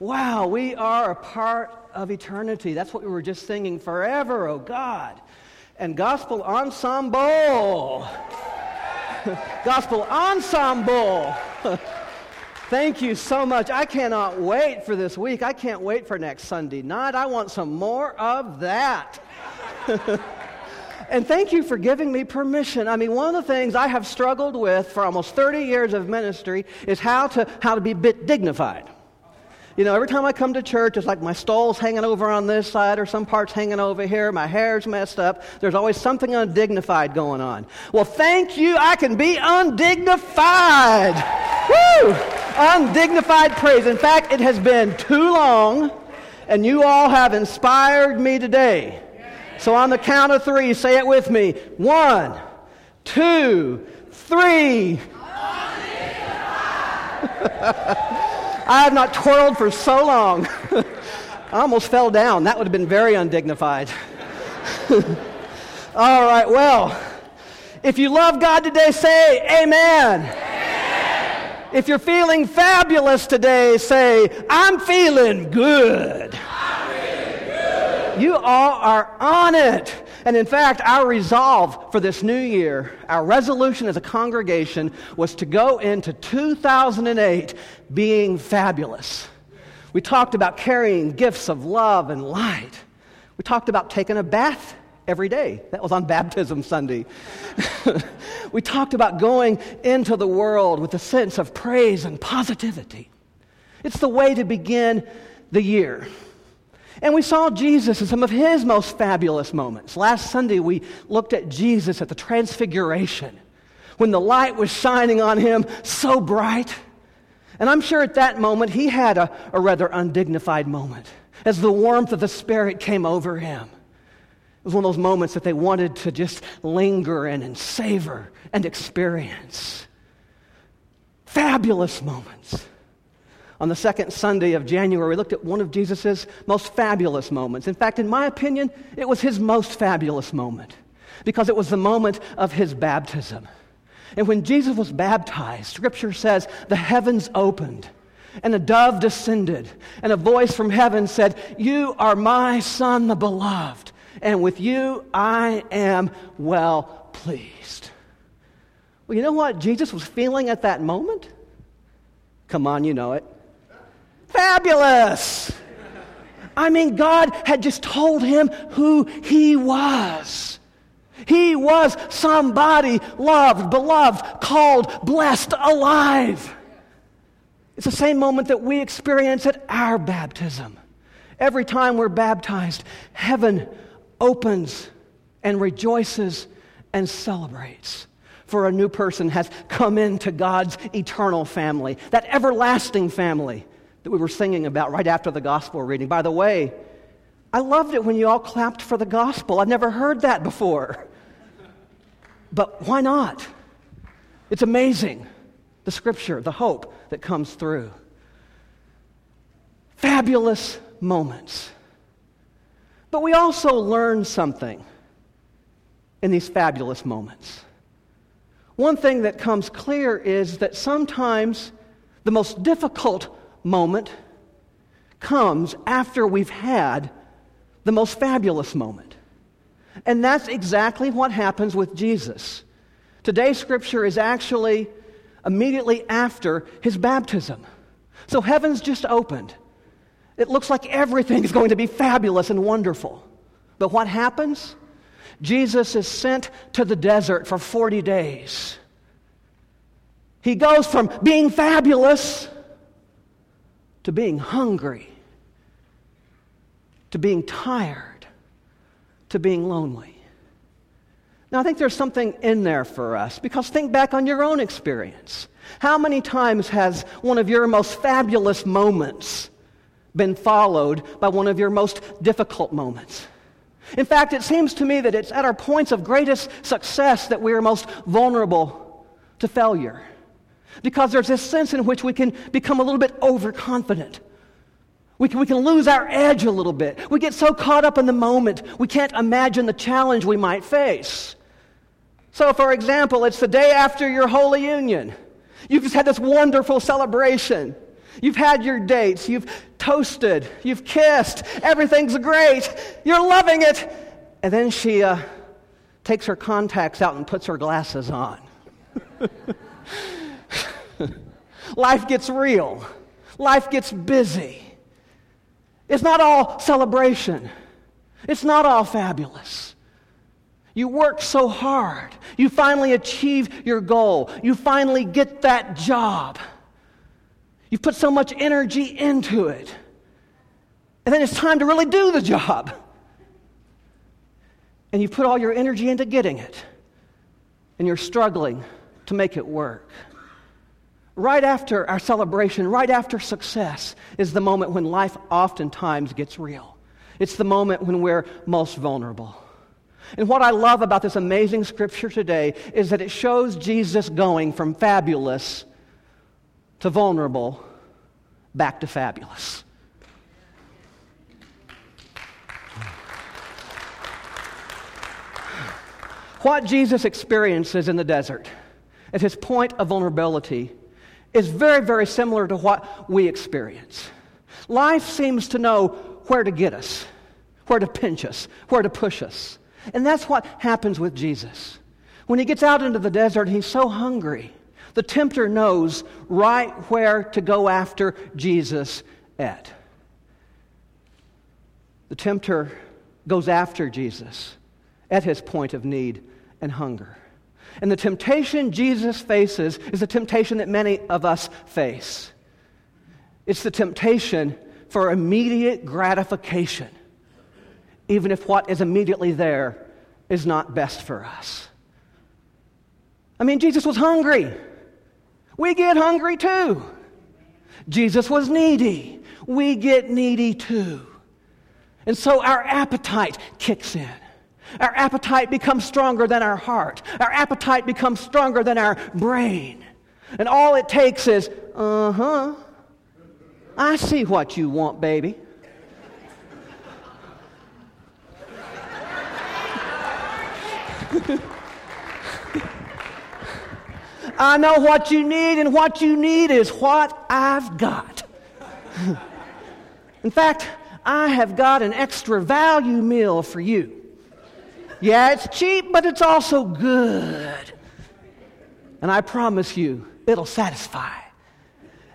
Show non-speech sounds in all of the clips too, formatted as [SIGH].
Wow, we are a part of eternity. That's what we were just singing forever, oh God. And gospel ensemble. [LAUGHS] gospel ensemble. [LAUGHS] Thank you so much. I cannot wait for this week. I can't wait for next Sunday night. I want some more of that. [LAUGHS] and thank you for giving me permission. I mean, one of the things I have struggled with for almost 30 years of ministry is how to, how to be bit dignified. You know, every time I come to church, it's like my stole's hanging over on this side or some parts hanging over here. My hair's messed up. There's always something undignified going on. Well, thank you. I can be undignified. Woo! Undignified praise. In fact, it has been too long, and you all have inspired me today. So on the count of three, say it with me. One, two, three. [LAUGHS] [LAUGHS] I have not twirled for so long. [LAUGHS] I almost fell down. That would have been very undignified. [LAUGHS] All right, well, if you love God today, say amen. amen. If you're feeling fabulous today, say, I'm feeling good. You all are on it. And in fact, our resolve for this new year, our resolution as a congregation was to go into 2008 being fabulous. We talked about carrying gifts of love and light. We talked about taking a bath every day. That was on Baptism Sunday. [LAUGHS] we talked about going into the world with a sense of praise and positivity. It's the way to begin the year. And we saw Jesus in some of his most fabulous moments. Last Sunday, we looked at Jesus at the Transfiguration when the light was shining on him so bright. And I'm sure at that moment he had a, a rather undignified moment as the warmth of the Spirit came over him. It was one of those moments that they wanted to just linger in and savor and experience. Fabulous moments on the second Sunday of January, we looked at one of Jesus' most fabulous moments. In fact, in my opinion, it was his most fabulous moment because it was the moment of his baptism. And when Jesus was baptized, Scripture says the heavens opened and a dove descended, and a voice from heaven said, You are my Son, the beloved, and with you I am well pleased. Well, you know what Jesus was feeling at that moment? Come on, you know it. Fabulous! I mean, God had just told him who he was. He was somebody loved, beloved, called, blessed, alive. It's the same moment that we experience at our baptism. Every time we're baptized, heaven opens and rejoices and celebrates. For a new person has come into God's eternal family, that everlasting family that we were singing about right after the gospel reading. By the way, I loved it when you all clapped for the gospel. I've never heard that before. But why not? It's amazing the scripture, the hope that comes through. Fabulous moments. But we also learn something in these fabulous moments. One thing that comes clear is that sometimes the most difficult moment comes after we've had the most fabulous moment. And that's exactly what happens with Jesus. Today's scripture is actually immediately after his baptism. So heaven's just opened. It looks like everything is going to be fabulous and wonderful. But what happens? Jesus is sent to the desert for 40 days. He goes from being fabulous to being hungry, to being tired, to being lonely. Now, I think there's something in there for us because think back on your own experience. How many times has one of your most fabulous moments been followed by one of your most difficult moments? In fact, it seems to me that it's at our points of greatest success that we are most vulnerable to failure. Because there's this sense in which we can become a little bit overconfident. We can, we can lose our edge a little bit. We get so caught up in the moment, we can't imagine the challenge we might face. So, for example, it's the day after your Holy Union. You've just had this wonderful celebration. You've had your dates. You've toasted, you've kissed, everything's great, you're loving it. And then she uh, takes her contacts out and puts her glasses on. [LAUGHS] [LAUGHS] Life gets real, life gets busy. It's not all celebration, it's not all fabulous. You work so hard. You finally achieve your goal. You finally get that job. You've put so much energy into it. And then it's time to really do the job. And you put all your energy into getting it. And you're struggling to make it work. Right after our celebration, right after success, is the moment when life oftentimes gets real. It's the moment when we're most vulnerable. And what I love about this amazing scripture today is that it shows Jesus going from fabulous to vulnerable back to fabulous. What Jesus experiences in the desert at his point of vulnerability is very, very similar to what we experience. Life seems to know where to get us, where to pinch us, where to push us. And that's what happens with Jesus. When he gets out into the desert, he's so hungry. The tempter knows right where to go after Jesus at. The tempter goes after Jesus at his point of need and hunger. And the temptation Jesus faces is the temptation that many of us face. It's the temptation for immediate gratification, even if what is immediately there is not best for us. I mean, Jesus was hungry. We get hungry too. Jesus was needy. We get needy too. And so our appetite kicks in. Our appetite becomes stronger than our heart. Our appetite becomes stronger than our brain. And all it takes is, uh huh, I see what you want, baby. I know what you need, and what you need is what I've got. In fact, I have got an extra value meal for you. Yeah, it's cheap, but it's also good. And I promise you, it'll satisfy.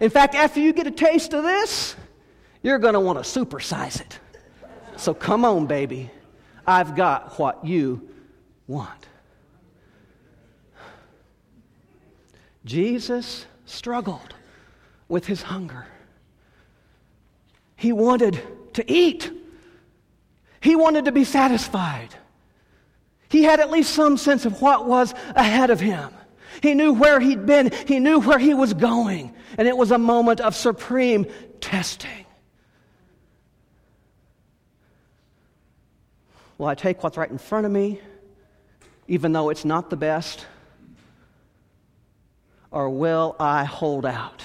In fact, after you get a taste of this, you're going to want to supersize it. So come on, baby. I've got what you want. Jesus struggled with his hunger. He wanted to eat, he wanted to be satisfied. He had at least some sense of what was ahead of him. He knew where he'd been, he knew where he was going, and it was a moment of supreme testing. Will I take what's right in front of me, even though it's not the best? Or will I hold out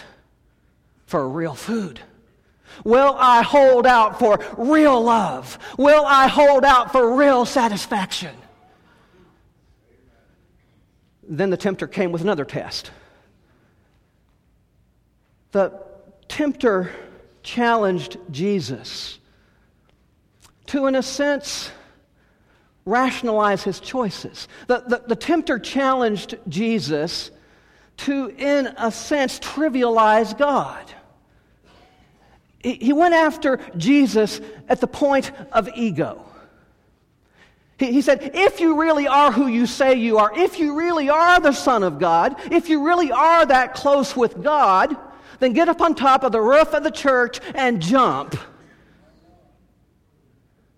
for real food? Will I hold out for real love? Will I hold out for real satisfaction? Then the tempter came with another test. The tempter challenged Jesus to, in a sense, rationalize his choices. The, the, the, tempter challenged Jesus to, in a sense, trivialize God. He, he went after Jesus at the point of ego. He, he said, If you really are who you say you are, if you really are the Son of God, if you really are that close with God, then get up on top of the roof of the church and jump.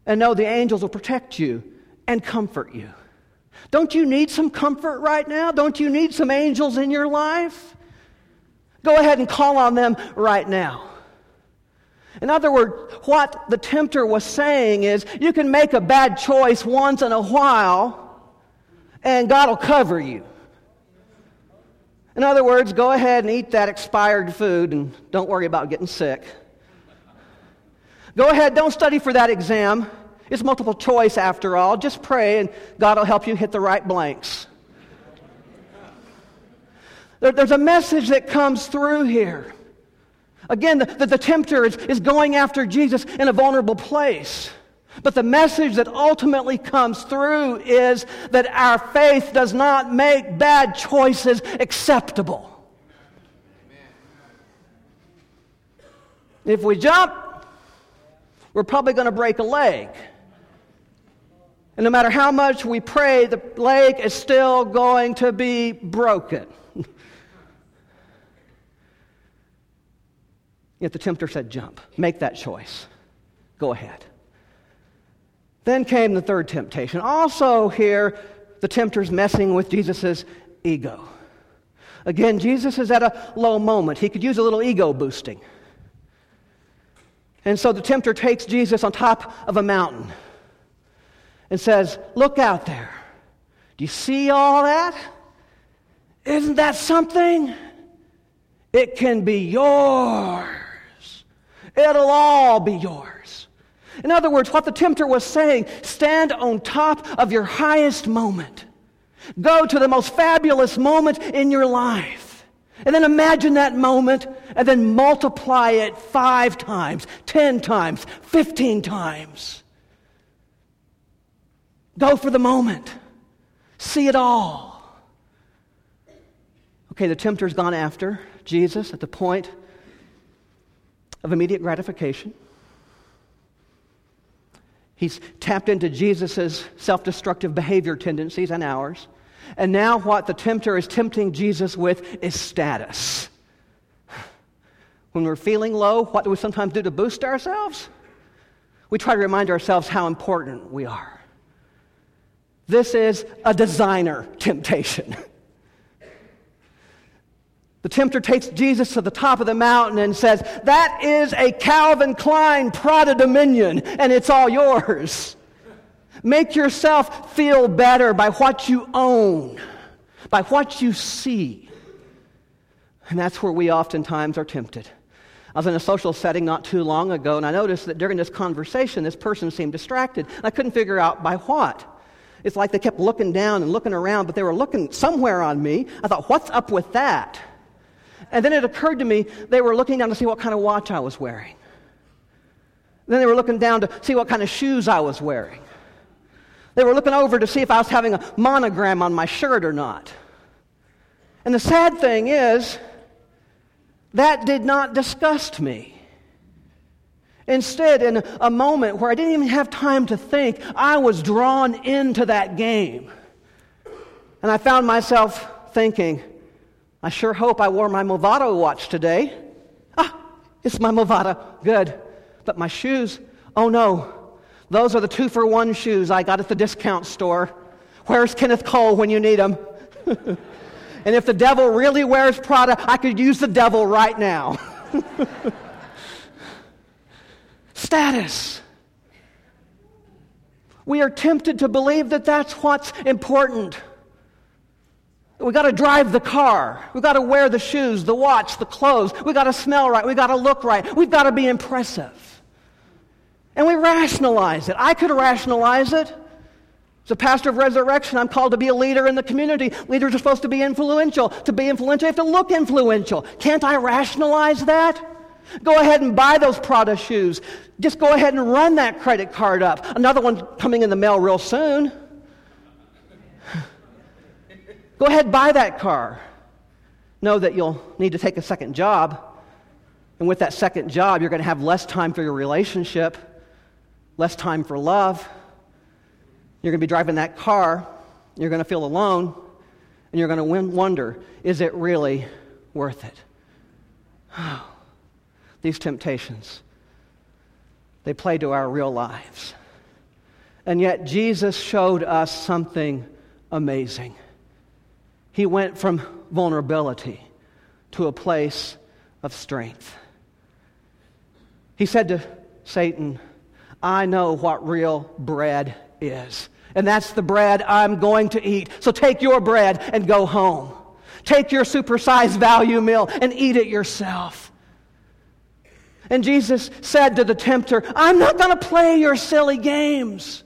And know the angels will protect you and comfort you. Don't you need some comfort right now? Don't you need some angels in your life? Go ahead and call on them right now. In other words, what the tempter was saying is you can make a bad choice once in a while, and God will cover you. In other words, go ahead and eat that expired food and don't worry about getting sick. Go ahead, don't study for that exam. It's multiple choice after all. Just pray and God will help you hit the right blanks. There's a message that comes through here Again, the, the, the tempter is, is going after Jesus in a vulnerable place. But the message that ultimately comes through is that our faith does not make bad choices acceptable. If we jump, we're probably going to break a leg. And no matter how much we pray, the leg is still going to be broken. [LAUGHS] Yet the tempter said, Jump, make that choice. Go ahead. Then came the third temptation. Also, here, the tempter's messing with Jesus' ego. Again, Jesus is at a low moment. He could use a little ego boosting. And so the tempter takes Jesus on top of a mountain and says, Look out there. Do you see all that? Isn't that something? It can be yours. It'll all be yours. In other words, what the tempter was saying stand on top of your highest moment. Go to the most fabulous moment in your life. And then imagine that moment and then multiply it five times, ten times, fifteen times. Go for the moment. See it all. Okay, the tempter's gone after Jesus at the point of immediate gratification. He's tapped into Jesus' self destructive behavior tendencies and ours. And now, what the tempter is tempting Jesus with is status. When we're feeling low, what do we sometimes do to boost ourselves? We try to remind ourselves how important we are. This is a designer [LAUGHS] temptation. The tempter takes Jesus to the top of the mountain and says, That is a Calvin Klein Prada Dominion, and it's all yours. Make yourself feel better by what you own, by what you see. And that's where we oftentimes are tempted. I was in a social setting not too long ago, and I noticed that during this conversation, this person seemed distracted. I couldn't figure out by what. It's like they kept looking down and looking around, but they were looking somewhere on me. I thought, what's up with that? And then it occurred to me they were looking down to see what kind of watch I was wearing. Then they were looking down to see what kind of shoes I was wearing. They were looking over to see if I was having a monogram on my shirt or not. And the sad thing is, that did not disgust me. Instead, in a moment where I didn't even have time to think, I was drawn into that game. And I found myself thinking, I sure hope I wore my Movado watch today. Ah, it's my Movado. Good. But my shoes, oh no. Those are the two for one shoes I got at the discount store. Where's Kenneth Cole when you need him? [LAUGHS] and if the devil really wears Prada, I could use the devil right now. [LAUGHS] Status. We are tempted to believe that that's what's important. We got to drive the car. We got to wear the shoes, the watch, the clothes. We got to smell right. We got to look right. We've got to be impressive. And we rationalize it. I could rationalize it. As a pastor of resurrection, I'm called to be a leader in the community. Leaders are supposed to be influential. To be influential, you have to look influential. Can't I rationalize that? Go ahead and buy those Prada shoes. Just go ahead and run that credit card up. Another one coming in the mail real soon. Go ahead, buy that car. Know that you'll need to take a second job. And with that second job, you're going to have less time for your relationship, less time for love. You're going to be driving that car. You're going to feel alone. And you're going to wonder is it really worth it? Oh, these temptations, they play to our real lives. And yet, Jesus showed us something amazing. He went from vulnerability to a place of strength. He said to Satan, I know what real bread is. And that's the bread I'm going to eat. So take your bread and go home. Take your supersized value meal and eat it yourself. And Jesus said to the tempter, I'm not going to play your silly games.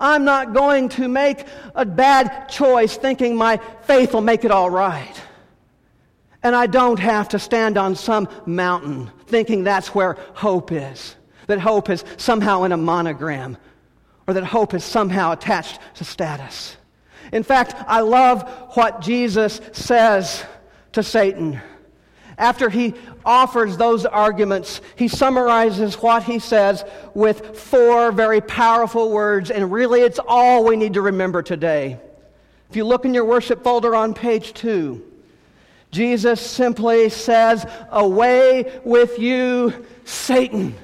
I'm not going to make a bad choice thinking my faith will make it all right. And I don't have to stand on some mountain thinking that's where hope is. That hope is somehow in a monogram, or that hope is somehow attached to status. In fact, I love what Jesus says to Satan. After he offers those arguments, he summarizes what he says with four very powerful words, and really it's all we need to remember today. If you look in your worship folder on page two, Jesus simply says, Away with you, Satan.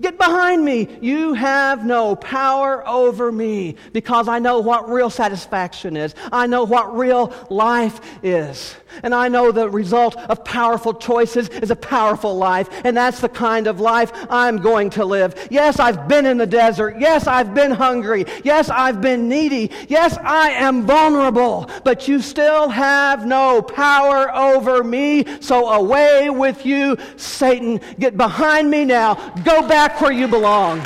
Get behind me. You have no power over me because I know what real satisfaction is. I know what real life is. And I know the result of powerful choices is a powerful life. And that's the kind of life I'm going to live. Yes, I've been in the desert. Yes, I've been hungry. Yes, I've been needy. Yes, I am vulnerable. But you still have no power over me. So away with you, Satan. Get behind me now. Go back where you belong. [SIGHS]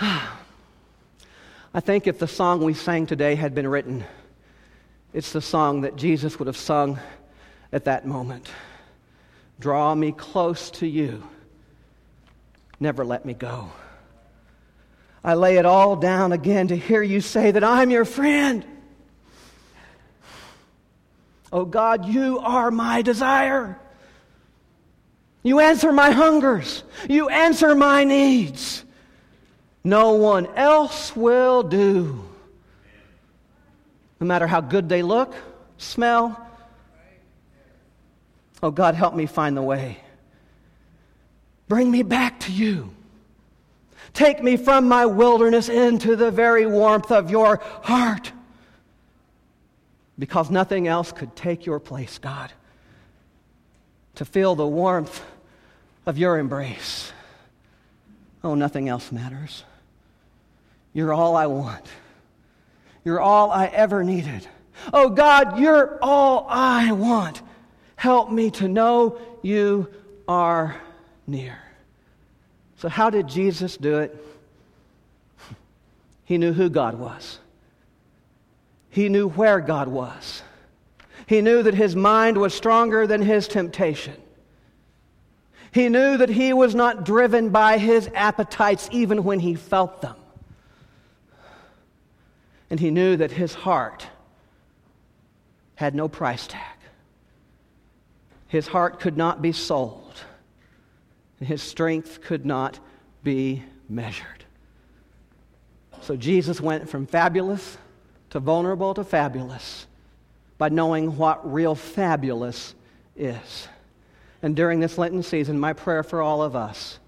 I think if the song we sang today had been written, it's the song that Jesus would have sung at that moment. Draw me close to you. Never let me go. I lay it all down again to hear you say that I'm your friend. Oh God, you are my desire. You answer my hungers. You answer my needs. No one else will do. No matter how good they look, smell. Oh, God, help me find the way. Bring me back to you. Take me from my wilderness into the very warmth of your heart. Because nothing else could take your place, God. To feel the warmth of your embrace. Oh, nothing else matters. You're all I want. You're all I ever needed. Oh God, you're all I want. Help me to know you are near. So, how did Jesus do it? He knew who God was, he knew where God was. He knew that his mind was stronger than his temptation. He knew that he was not driven by his appetites even when he felt them and he knew that his heart had no price tag. His heart could not be sold, his strength could not be measured. So Jesus went from fabulous to vulnerable to fabulous by knowing what real fabulous is. And during this Lenten season, my prayer for all of us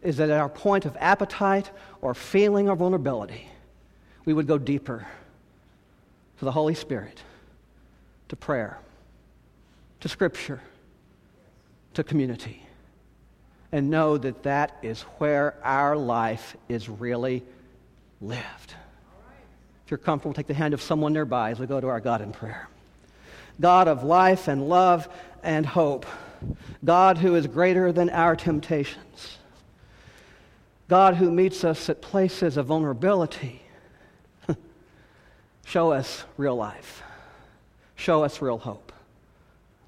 is that at our point of appetite or feeling or vulnerability, we would go deeper to the Holy Spirit, to prayer, to Scripture, to community, and know that that is where our life is really lived. If you're comfortable, take the hand of someone nearby as we go to our God in prayer. God of life and love and hope, God who is greater than our temptations, God who meets us at places of vulnerability [LAUGHS] Show us real life. Show us real hope.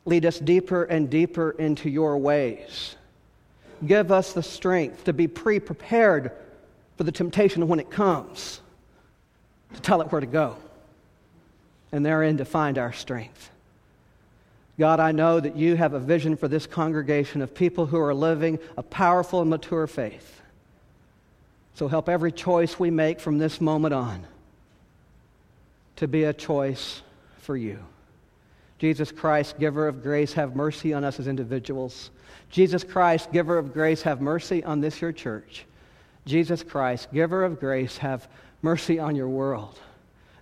Lead us deeper and deeper into your ways. Give us the strength to be pre prepared for the temptation when it comes, to tell it where to go, and therein to find our strength. God, I know that you have a vision for this congregation of people who are living a powerful and mature faith. So help every choice we make from this moment on to be a choice for you. Jesus Christ, giver of grace, have mercy on us as individuals. Jesus Christ, giver of grace, have mercy on this your church. Jesus Christ, giver of grace, have mercy on your world.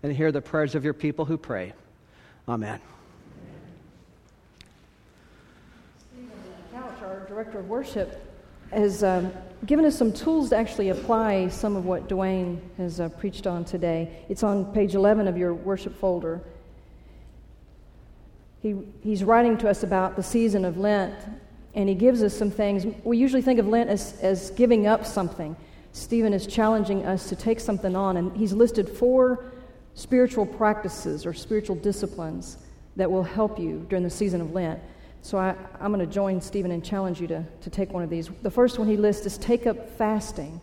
And hear the prayers of your people who pray. Amen. Couch, our director of worship, has um, given us some tools to actually apply some of what Dwayne has uh, preached on today. It's on page 11 of your worship folder. He, he's writing to us about the season of Lent, and he gives us some things. We usually think of Lent as, as giving up something, Stephen is challenging us to take something on, and he's listed four spiritual practices or spiritual disciplines that will help you during the season of Lent. So I, am going to join Stephen and challenge you to, to take one of these. The first one he lists is take up fasting.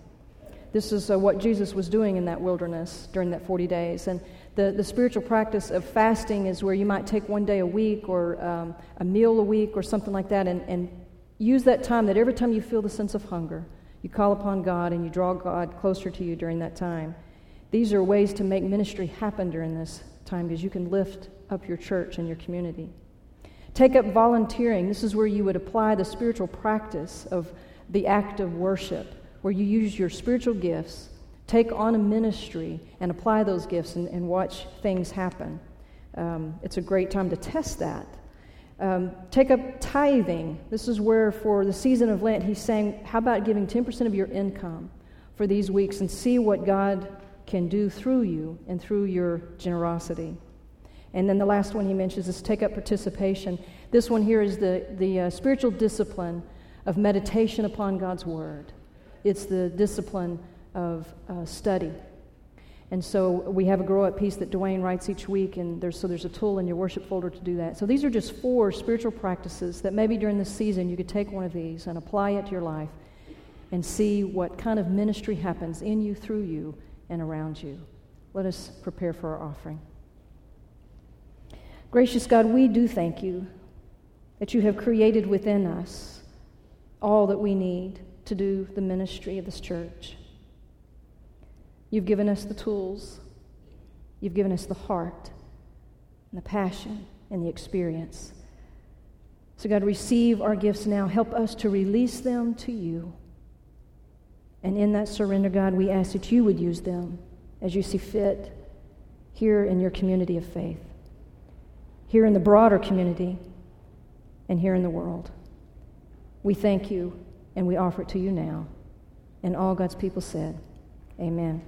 This is uh, what Jesus was doing in that wilderness during that 40 days. And the, the spiritual practice of fasting is where you might take one day a week or um, a meal a week or something like that and, and use that time that every time you feel the sense of hunger, you call upon God and you draw God closer to you during that time. These are ways to make ministry happen during this time because you can lift up your church and your community. Take up volunteering. This is where you would apply the spiritual practice of the act of worship, where you use your spiritual gifts, take on a ministry, and apply those gifts and, and watch things happen. Um, it's a great time to test that. Um, take up tithing. This is where, for the season of Lent, he's saying, How about giving 10% of your income for these weeks and see what God can do through you and through your generosity? And then the last one he mentions is take up participation. This one here is the, the uh, spiritual discipline of meditation upon God's Word, it's the discipline of uh, study. And so we have a grow up piece that Dwayne writes each week, and there's, so there's a tool in your worship folder to do that. So these are just four spiritual practices that maybe during this season you could take one of these and apply it to your life and see what kind of ministry happens in you, through you, and around you. Let us prepare for our offering. Gracious God, we do thank you that you have created within us all that we need to do the ministry of this church. You've given us the tools, you've given us the heart, and the passion, and the experience. So, God, receive our gifts now. Help us to release them to you. And in that surrender, God, we ask that you would use them as you see fit here in your community of faith here in the broader community, and here in the world. We thank you and we offer it to you now. And all God's people said, Amen.